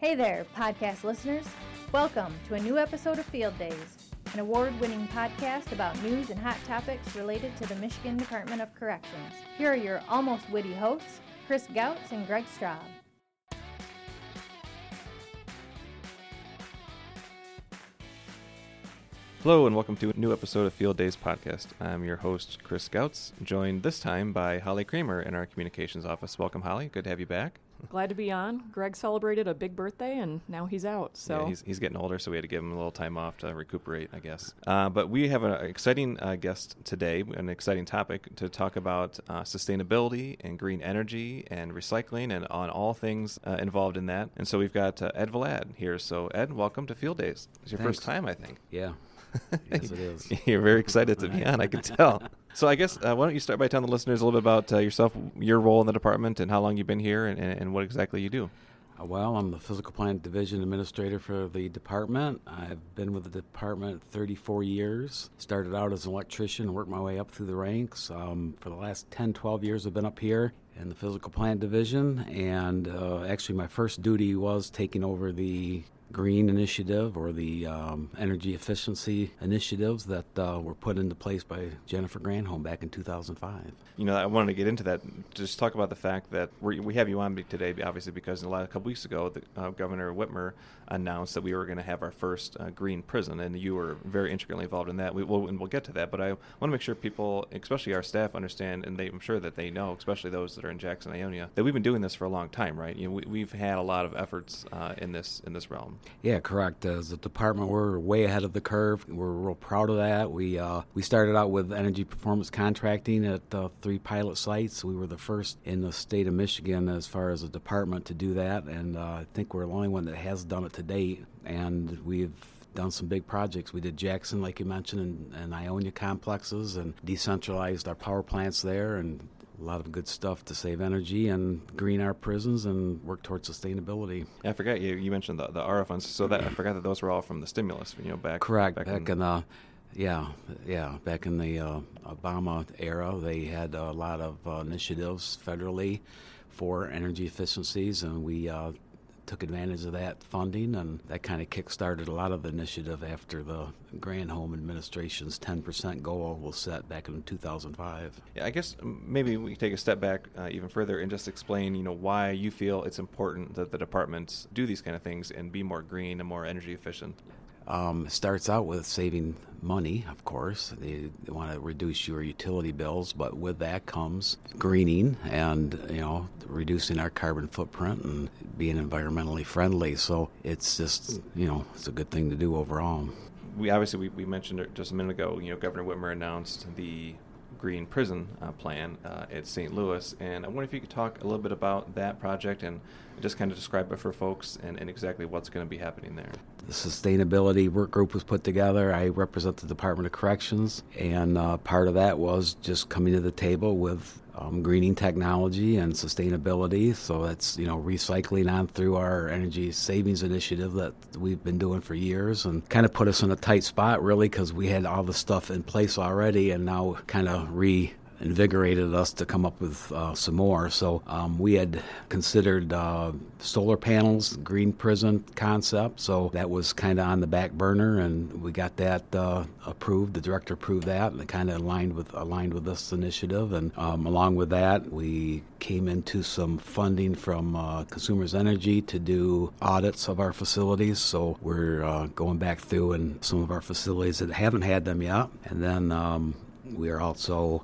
Hey there, podcast listeners. Welcome to a new episode of Field Days, an award winning podcast about news and hot topics related to the Michigan Department of Corrections. Here are your almost witty hosts, Chris Gautz and Greg Straub. Hello, and welcome to a new episode of Field Days Podcast. I'm your host, Chris Gautz, joined this time by Holly Kramer in our communications office. Welcome, Holly. Good to have you back. Glad to be on. Greg celebrated a big birthday, and now he's out. So yeah, he's, he's getting older, so we had to give him a little time off to recuperate, I guess. Uh, but we have an exciting uh, guest today, an exciting topic to talk about uh, sustainability and green energy and recycling and on all things uh, involved in that. And so we've got uh, Ed Valad here. So Ed, welcome to Field Days. It's your Thanks. first time, I think. Yeah. yes, it is. You're very excited to be on, I can tell. So I guess uh, why don't you start by telling the listeners a little bit about uh, yourself, your role in the department, and how long you've been here, and, and what exactly you do. Uh, well, I'm the physical plant division administrator for the department. I've been with the department 34 years. Started out as an electrician, worked my way up through the ranks. Um, for the last 10, 12 years, I've been up here in the physical plant division, and uh, actually, my first duty was taking over the green initiative or the um, energy efficiency initiatives that uh, were put into place by Jennifer Granholm back in 2005. You know, I wanted to get into that. Just talk about the fact that we have you on today, obviously, because a, a couple weeks ago, the, uh, Governor Whitmer announced that we were going to have our first uh, green prison, and you were very intricately involved in that. We will, and we'll get to that, but I want to make sure people, especially our staff, understand, and they, I'm sure that they know, especially those that are in Jackson, Ionia, that we've been doing this for a long time, right? You know, we, have had a lot of efforts uh, in this in this realm. Yeah, correct. As a department, we're way ahead of the curve. We're real proud of that. We uh, we started out with energy performance contracting at three pilot sites. We were the first in the state of Michigan as far as a department to do that, and uh, I think we're the only one that has done it to date. And we've done some big projects. We did Jackson, like you mentioned, and, and Ionia complexes, and decentralized our power plants there, and a lot of good stuff to save energy and green our prisons and work towards sustainability. Yeah, I forgot you. You mentioned the the ARRA funds, so that I forgot that those were all from the stimulus. You know, back correct back, back in, in uh, yeah, yeah. Back in the uh, Obama era, they had a lot of uh, initiatives federally for energy efficiencies, and we uh, took advantage of that funding, and that kind of kick-started a lot of the initiative after the Granholm administration's 10% goal was set back in 2005. Yeah, I guess maybe we take a step back uh, even further and just explain, you know, why you feel it's important that the departments do these kind of things and be more green and more energy efficient. Um, starts out with saving money, of course. They, they want to reduce your utility bills, but with that comes greening and you know reducing our carbon footprint and being environmentally friendly. So it's just you know it's a good thing to do overall. We obviously we, we mentioned it just a minute ago. You know, Governor Whitmer announced the green prison uh, plan uh, at St. Louis, and I wonder if you could talk a little bit about that project and just kind of describe it for folks and, and exactly what's going to be happening there. The sustainability work group was put together. I represent the Department of Corrections, and uh, part of that was just coming to the table with um, greening technology and sustainability. So that's you know recycling on through our energy savings initiative that we've been doing for years, and kind of put us in a tight spot really because we had all the stuff in place already, and now kind of re invigorated us to come up with uh, some more. So um, we had considered uh, solar panels, green prison concept. So that was kind of on the back burner, and we got that uh, approved. The director approved that, and it kind of aligned with aligned with this initiative. And um, along with that, we came into some funding from uh, Consumers Energy to do audits of our facilities. So we're uh, going back through in some of our facilities that haven't had them yet, and then um, we are also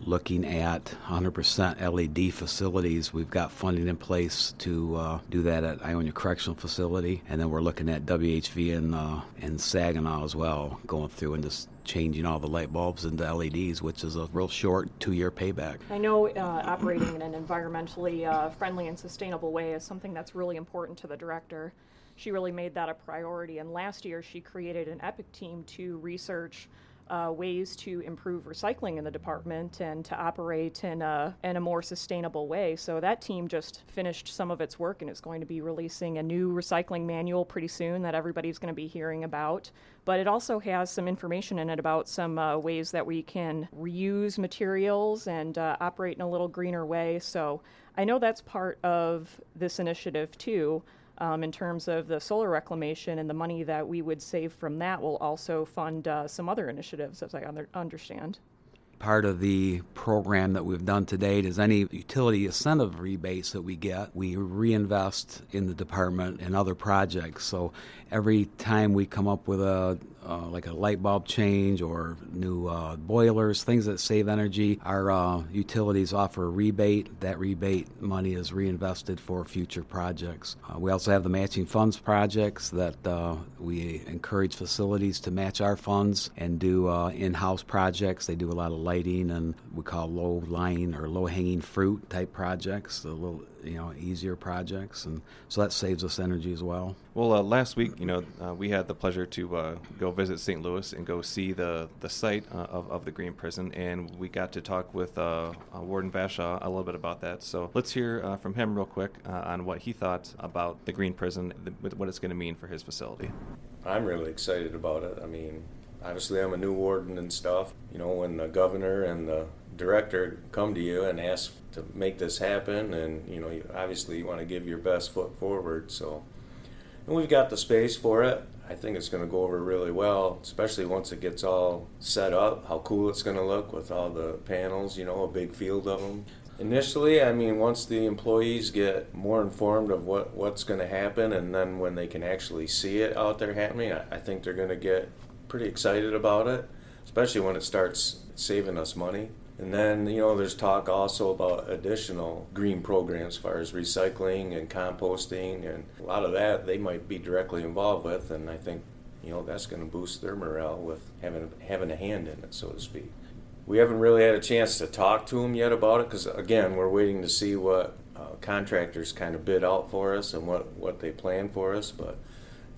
looking at 100% LED facilities. We've got funding in place to uh, do that at Ionia Correctional Facility, and then we're looking at WHV in uh, in Saginaw as well, going through and just changing all the light bulbs into LEDs, which is a real short two-year payback. I know uh, operating in an environmentally uh, friendly and sustainable way is something that's really important to the director. She really made that a priority, and last year she created an EPIC team to research uh, ways to improve recycling in the department and to operate in a, in a more sustainable way. So that team just finished some of its work and is going to be releasing a new recycling manual pretty soon that everybody's going to be hearing about. But it also has some information in it about some uh, ways that we can reuse materials and uh, operate in a little greener way. So I know that's part of this initiative too. Um, in terms of the solar reclamation and the money that we would save from that will also fund uh, some other initiatives, as I under- understand part of the program that we've done to date is any utility incentive rebates that we get, we reinvest in the department and other projects. So every time we come up with a uh, like a light bulb change or new uh, boilers, things that save energy. Our uh, utilities offer a rebate. That rebate money is reinvested for future projects. Uh, we also have the matching funds projects that uh, we encourage facilities to match our funds and do in house projects. They do a lot of lighting and we call low lying or low hanging fruit type projects, a little you know easier projects, and so that saves us energy as well. Well, uh, last week, you know, uh, we had the pleasure to uh, go visit St. Louis and go see the the site uh, of, of the Green Prison, and we got to talk with uh, uh, Warden Vashaw a little bit about that. So let's hear from him real quick on what he thought about the Green Prison, what it's going to mean for his facility. I'm really excited about it. I mean, obviously, I'm a new warden and stuff. You know, when the governor and the director come to you and ask to make this happen, and you know, you, obviously, you want to give your best foot forward. So, and we've got the space for it. I think it's going to go over really well, especially once it gets all set up. How cool it's going to look with all the panels, you know, a big field of them. Initially, I mean, once the employees get more informed of what, what's going to happen, and then when they can actually see it out there happening, I, I think they're going to get pretty excited about it, especially when it starts saving us money. And then, you know, there's talk also about additional green programs as far as recycling and composting, and a lot of that they might be directly involved with. And I think, you know, that's going to boost their morale with having having a hand in it, so to speak. We haven't really had a chance to talk to them yet about it because, again, we're waiting to see what uh, contractors kind of bid out for us and what, what they plan for us. But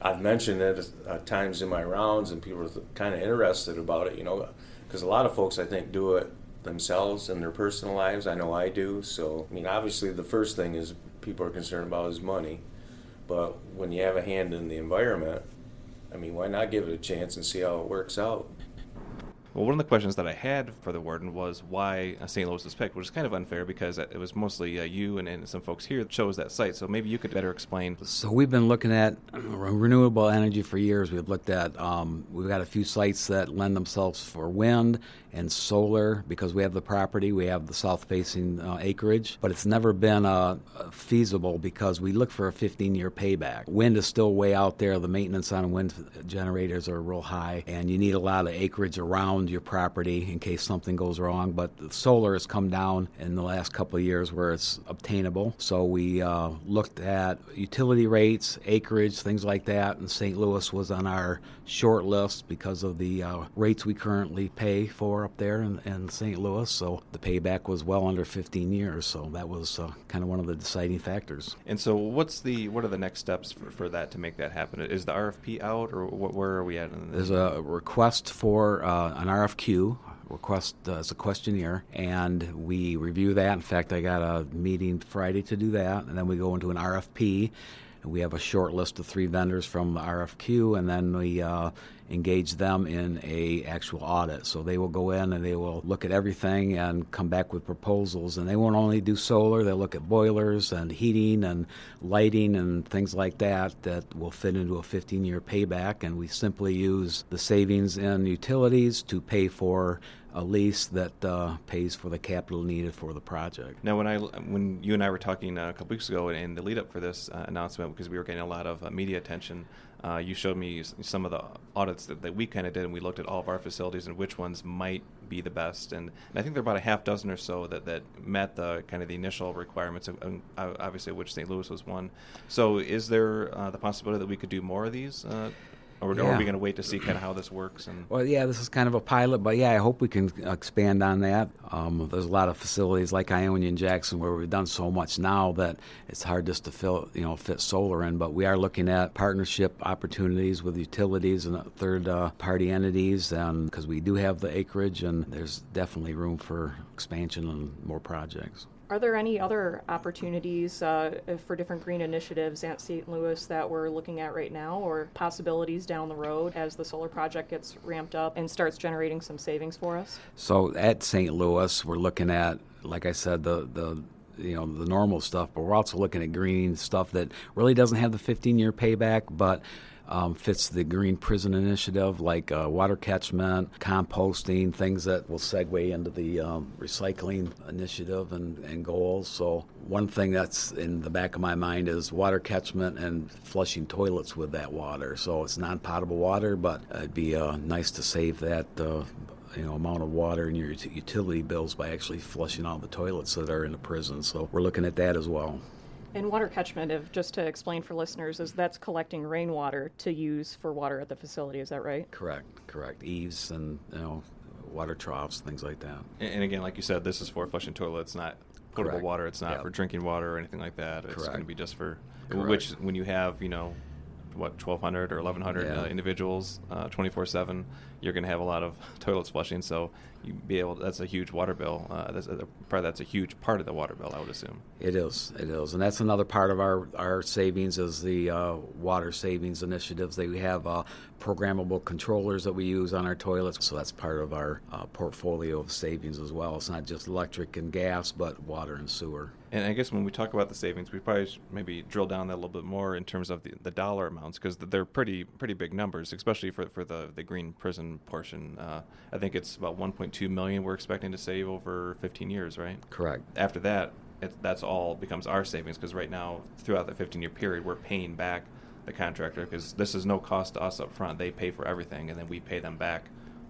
I've mentioned it at times in my rounds, and people are kind of interested about it, you know, because a lot of folks, I think, do it themselves in their personal lives. I know I do. So, I mean, obviously, the first thing is people are concerned about is money. But when you have a hand in the environment, I mean, why not give it a chance and see how it works out? Well, one of the questions that I had for the warden was why uh, St. Louis was picked, which is kind of unfair because it was mostly uh, you and, and, some folks here that chose that site. So maybe you could better explain. So we've been looking at renewable energy for years. We've looked at um, we've got a few sites that lend themselves for wind and solar because we have the property, we have the south-facing uh, acreage, but it's never been uh, feasible because we look for a 15-year payback. Wind is still way out there. The maintenance on wind generators are real high, and you need a lot of acreage around your property in case something goes wrong. But solar has come down in the last couple of years where it's obtainable. So we uh, looked at utility rates, acreage, things like that, and St. Louis was on our short list because of the uh, rates we currently pay for up there in, in St. Louis. So the payback was well under 15 years. So that was uh, kind of one of the deciding factors. And so, what's the what are the next steps for, for that to make that happen? Is the RFP out, or what, where are we at? There's a request for uh, an RFQ request uh, as a questionnaire, and we review that. In fact, I got a meeting Friday to do that, and then we go into an RFP. We have a short list of three vendors from the RFQ, and then we uh, engage them in a actual audit. So they will go in and they will look at everything and come back with proposals. And they won't only do solar; they'll look at boilers and heating and lighting and things like that that will fit into a 15-year payback. And we simply use the savings in utilities to pay for a lease that uh, pays for the capital needed for the project. Now, when I when you and I were talking uh, a couple weeks ago in the lead up for this uh, announcement, because we were getting a lot of uh, media attention, uh, you showed me some of the audits that, that we kind of did, and we looked at all of our facilities and which ones might be the best. And, and I think there are about a half dozen or so that, that met the kind of the initial requirements. Of, obviously, which St. Louis was one. So, is there uh, the possibility that we could do more of these? Or, yeah. or are we going to wait to see kind of how this works? And well, yeah, this is kind of a pilot, but yeah, I hope we can expand on that. Um, there's a lot of facilities like Ionia and Jackson where we've done so much now that it's hard just to fill, you know, fit solar in. But we are looking at partnership opportunities with utilities and third uh, party entities, and because we do have the acreage, and there's definitely room for expansion and more projects. Are there any other opportunities uh, for different green initiatives at St. Louis that we're looking at right now, or possibilities down the road as the solar project gets ramped up and starts generating some savings for us? So at St. Louis, we're looking at, like I said, the the you know the normal stuff, but we're also looking at green stuff that really doesn't have the 15 year payback, but um, fits the Green Prison Initiative, like uh, water catchment, composting, things that will segue into the um, recycling initiative and, and goals. So, one thing that's in the back of my mind is water catchment and flushing toilets with that water. So, it's non potable water, but it'd be uh, nice to save that. Uh, you know, amount of water in your utility bills by actually flushing all the toilets that are in the prison. So we're looking at that as well. And water catchment, if, just to explain for listeners, is that's collecting rainwater to use for water at the facility. Is that right? Correct, correct. Eaves and you know, water troughs, things like that. And, and again, like you said, this is for flushing toilets, not potable Correct. water. It's not Yep. for drinking water or anything like that. It's going to be just for Correct. which when you have you know what 1200 or 1100 Yeah. uh, individuals uh, 24/7 you're going to have a lot of toilets flushing so you be able that's a huge water bill uh, that's a, probably that's a huge part of the water bill I would assume It is, it is, and that's another part of our, our savings is the uh, water savings initiatives. They we have uh, programmable controllers that we use on our toilets, so that's part of our uh, portfolio of savings as well. It's not just electric and gas, but water and sewer. And I guess when we talk about the savings, we probably should maybe drill down that a little bit more in terms of the, the dollar amounts because they're pretty pretty big numbers, especially for for the the green prison portion. Uh, I think it's about 1.2 million we're expecting to save over 15 years, right? Correct. After that, it, that's all becomes our savings because right now, throughout the 15 year period, we're paying back the contractor because this is no cost to us up front. They pay for everything, and then we pay them back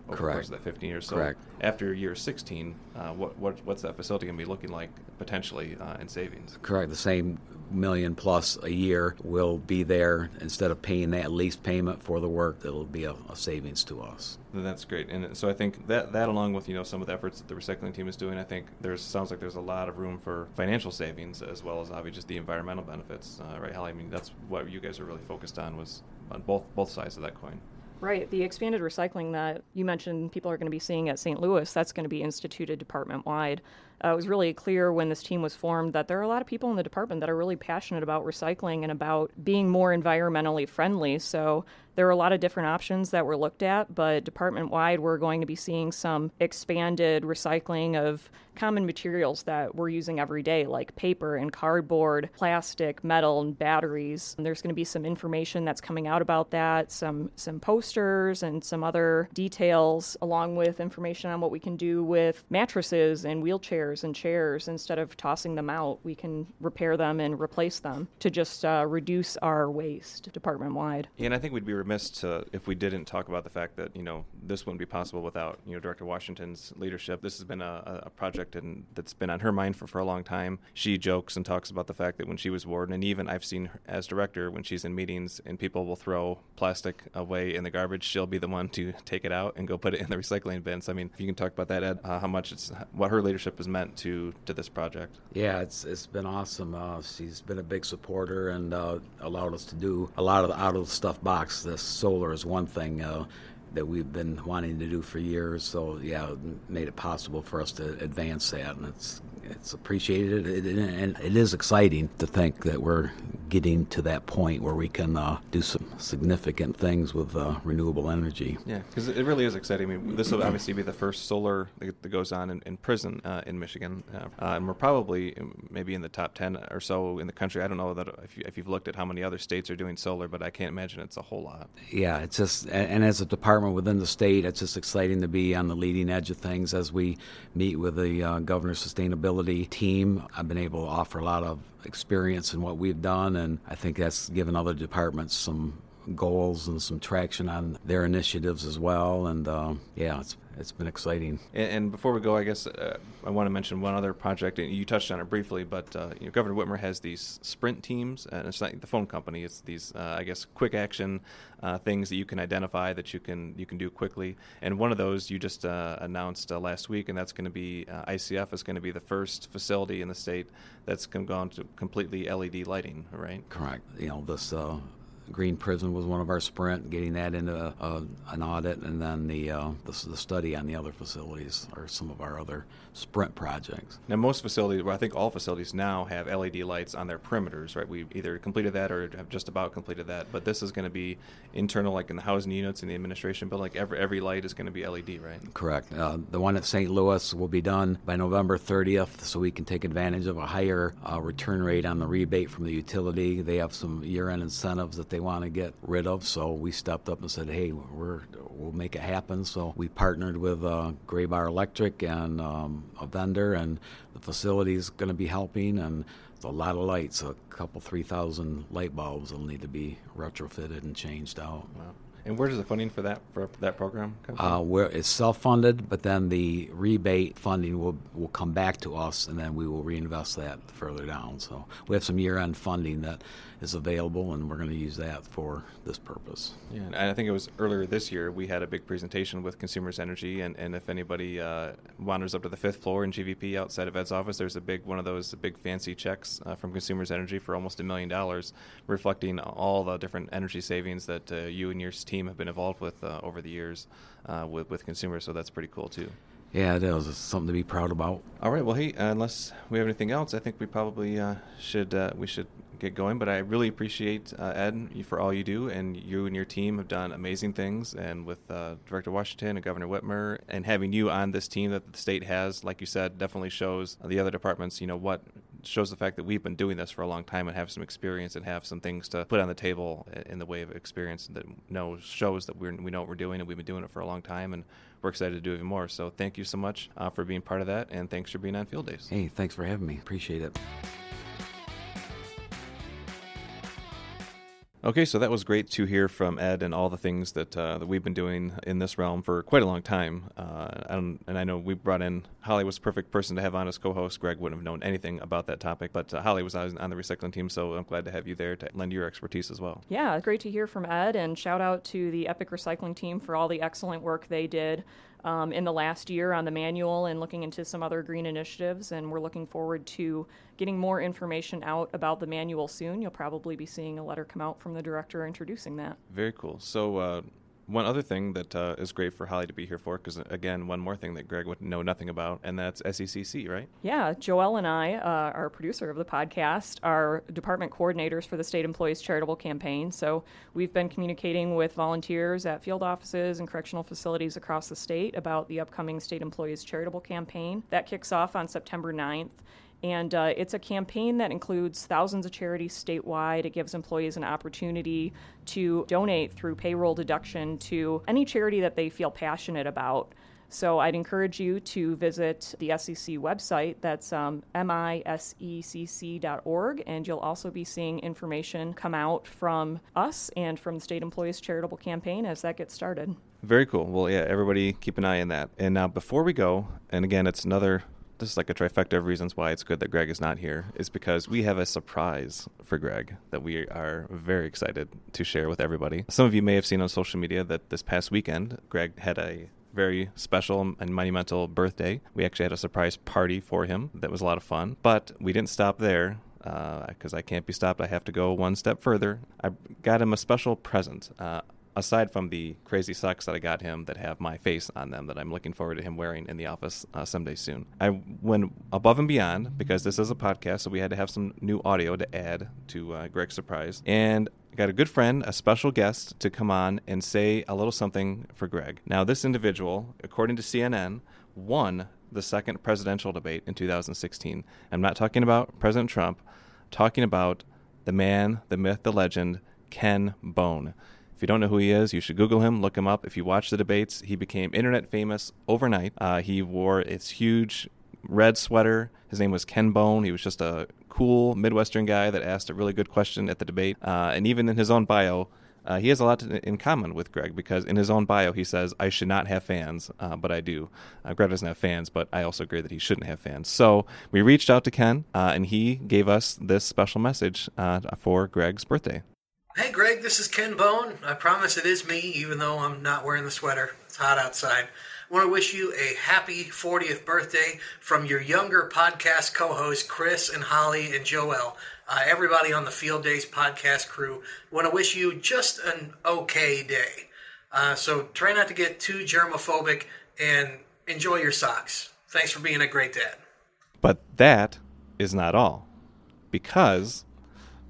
over the course Correct. of that 15 years. So Correct. after year 16, uh, what, what what's that facility going to be looking like potentially uh, in savings? Correct. The same million plus a year will be there instead of paying that lease payment for the work. It'll be a, a savings to us. That's great. And so I think that that along with you know some of the efforts that the recycling team is doing, I think there's sounds like there's a lot of room for financial savings as well as obviously just the environmental benefits, uh, right? Holly? I mean that's what you guys are really focused on was on both both sides of that coin. Right. The expanded recycling that you mentioned people are going to be seeing at St. Louis, that's going to be instituted department wide. Uh, it was really clear when this team was formed that there are a lot of people in the department that are really passionate about recycling and about being more environmentally friendly. So there are a lot of different options that were looked at, but department wide, we're going to be seeing some expanded recycling of common materials that we're using every day, like paper and cardboard, plastic, metal, and batteries. And there's going to be some information that's coming out about that, some some posters and some other details, along with information on what we can do with mattresses and wheelchairs and chairs. Instead of tossing them out, we can repair them and replace them to just uh, reduce our waste department wide. And I think we'd be remiss to if we didn't talk about the fact that you know this wouldn't be possible without you know Director Washington's leadership. This has been a, a project and that's been on her mind for, for a long time. She jokes and talks about the fact that when she was warden, and even I've seen her as director when she's in meetings and people will throw plastic away in the garbage, she'll be the one to take it out and go put it in the recycling bins. I mean, if you can talk about that, Ed, uh, how much it's what her leadership has meant to to this project. Yeah, it's it's been awesome. Uh, she's been a big supporter and uh, allowed us to do a lot of the out of the stuff box. This solar is one thing uh, that we've been wanting to do for years. So yeah, it made it possible for us to advance that, and it's it's appreciated. It, and it is exciting to think that we're getting to that point where we can uh, do some significant things with uh, renewable energy. Yeah, because it really is exciting. I mean, this will obviously be the first solar that goes on in, in prison uh, in Michigan, uh, uh, and we're probably um, maybe in the top ten or so in the country. I don't know that if, you, if you've looked at how many other states are doing solar, but I can't imagine it's a whole lot. yeah, it's just, and as a department within the state, it's just exciting to be on the leading edge of things as we meet with the uh, governor's sustainability team. I've been able to offer a lot of experience in what we've done, and I think that's given other departments some goals and some traction on their initiatives as well. And uh, yeah, it's it's been exciting. And, and before we go, I guess uh, I want to mention one other project. And you touched on it briefly, but uh, you know, Governor Whitmer has these sprint teams, and it's not the phone company. It's these, uh, I guess, quick action uh, things that you can identify that you can you can do quickly. And one of those you just uh, announced uh, last week, and that's going to be uh, ICF is going to be the first facility in the state that's going to completely LED lighting. Right? Correct. You know, this uh, Green Prison was one of our sprint, getting that into a, an audit, and then the, uh, the, the study on the other facilities are some of our other sprint projects. Now, most facilities, well, I think all facilities now have LED lights on their perimeters, right? We either completed that or have just about completed that. But this is going to be internal, like in the housing units in the administration building. Like every every light is going to be LED, right? Correct. Uh, the one at St. Louis will be done by November 30th, so we can take advantage of a higher uh, return rate on the rebate from the utility. They have some year-end incentives that they want to get rid of, so we stepped up and said, "Hey, we're we'll make it happen." So we partnered with uh, Graybar Electric and um, a vendor, and the facility is going to be helping, and it's a lot of lights, a couple, 3,000 light bulbs will need to be retrofitted and changed out. Wow. And where does the funding for that for that program come from? Uh, where it's self-funded, but then the rebate funding will will come back to us, and then we will reinvest that further down. So we have some year-end funding that is available, and we're going to use that for this purpose. Yeah, and I think it was earlier this year we had a big presentation with Consumers Energy, and, and if anybody uh, wanders up to the fifth floor in GVP outside of Ed's office, there's a big one of those big fancy checks uh, from Consumers Energy for almost a million dollars, reflecting all the different energy savings that uh, you and your team have been involved with uh, over the years uh, with with consumers. So that's pretty cool too. Yeah, that was something to be proud about. All right. Well, hey, uh, unless we have anything else, I think we probably uh, should uh, we should get going. But I really appreciate uh, Ed for all you do, and you and your team have done amazing things. And with uh, Director Washington and Governor Whitmer, and having you on this team that the state has, like you said, definitely shows the other departments. You know what shows the fact that we've been doing this for a long time and have some experience and have some things to put on the table in the way of experience that know shows that we we know what we're doing and we've been doing it for a long time and we're excited to do even more. So thank you so much uh, for being part of that and thanks for being on Field Days. Hey, thanks for having me. Appreciate it. Okay, so that was great to hear from Ed and all the things that uh, that we've been doing in this realm for quite a long time. Uh, and, and, I know we brought in Holly was a perfect person to have on as co-host. Greg wouldn't have known anything about that topic, but uh, Holly was on, on the recycling team, so I'm glad to have you there to lend your expertise as well. Yeah, great to hear from Ed, and shout out to the Epic Recycling team for all the excellent work they did um, in the last year on the manual and looking into some other green initiatives. And we're looking forward to getting more information out about the manual soon. You'll probably be seeing a letter come out from the director introducing that. Very cool. So, uh, one other thing that uh, is great for Holly to be here for, because again, one more thing that Greg would know nothing about, and that's SECC, right? Yeah, Joelle and I, uh, our producer of the podcast, are department coordinators for the State Employees Charitable Campaign. So we've been communicating with volunteers at field offices and correctional facilities across the state about the upcoming State Employees Charitable Campaign. That kicks off on September 9th. And uh, it's a campaign that includes thousands of charities statewide. It gives employees an opportunity to donate through payroll deduction to any charity that they feel passionate about. So I'd encourage you to visit the SEC website. That's um, misecc.org, and you'll also be seeing information come out from us and from the State Employees Charitable Campaign as that gets started. Very cool. Well, yeah, everybody keep an eye on that. And now, before we go, and again, it's another this is like a trifecta of reasons why it's good that Greg is not here, is because we have a surprise for Greg that we are very excited to share with everybody. Some of you may have seen on social media that this past weekend, Greg had a very special and monumental birthday. We actually had a surprise party for him that was a lot of fun, but we didn't stop there because uh, I can't be stopped. I have to go one step further. I got him a special present. Uh, aside from the crazy socks that I got him that have my face on them that I'm looking forward to him wearing in the office uh, someday soon. I went above and beyond because this is a podcast, so we had to have some new audio to add to uh, Greg's surprise. And I got a good friend, a special guest, to come on and say a little something for Greg. Now, this individual, according to CNN, won the second presidential debate in 2016. I'm not talking about President Trump, I'm talking about the man, the myth, the legend, Ken Bone. If you don't know who he is, you should Google him, look him up. If you watch the debates, he became internet famous overnight. Uh, he wore its huge red sweater. His name was Ken Bone. He was just a cool Midwestern guy that asked a really good question at the debate. Uh, and even in his own bio, uh, he has a lot to, in common with Greg because in his own bio he says, "I should not have fans, uh, but I do." Uh, Greg doesn't have fans, but I also agree that he shouldn't have fans. So we reached out to Ken, uh, and he gave us this special message uh, for Greg's birthday. Hey, Greg, this is Ken Bone. I promise it is me, even though I'm not wearing the sweater. It's hot outside. I want to wish you a happy 40th birthday from your younger podcast co hosts, Chris and Holly and Joel. uh, everybody on the Field Days podcast crew want to wish you just an okay day. Uh, so try not to get too germophobic and enjoy your socks. Thanks for being a great dad. But that is not all, because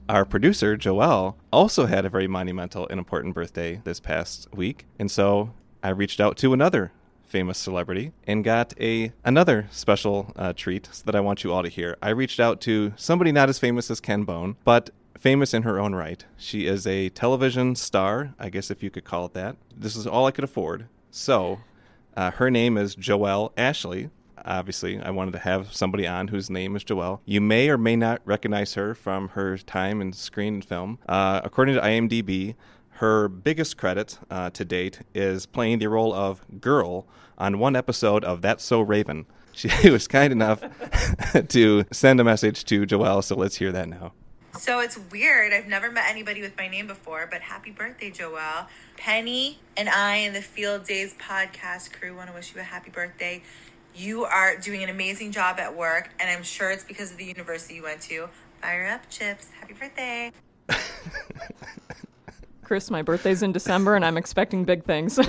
our producer, Joelle, also had a very monumental and important birthday this past week. And so I reached out to another famous celebrity and got a another special uh, treat that I want you all to hear. I reached out to somebody not as famous as Ken Bone, but famous in her own right. She is a television star, I guess if you could call it that. This is all I could afford. So, uh, her name is Joelle Ashley. Obviously, I wanted to have somebody on whose name is Joelle. You may or may not recognize her from her time in screen and film. Uh, according to IMDb, her biggest credit uh, to date is playing the role of Girl on one episode of That's So Raven. She was kind enough to send a message to Joelle, so let's hear that now. So it's weird. I've never met anybody with my name before, but happy birthday, Joelle. Penny and I and the Field Days podcast crew want to wish you a happy birthday. You are doing an amazing job at work, and I'm sure it's because of the university you went to. Fire up, Chips. Happy birthday. Chris, my birthday's in December and I'm expecting big things.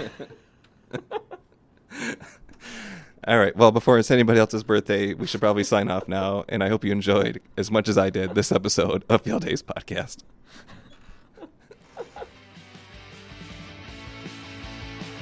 All right. Well, before it's anybody else's birthday, we should probably sign off now. And I hope you enjoyed as much as I did this episode of Field Days Podcast.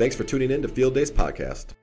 thanks for tuning in to Field Days Podcast.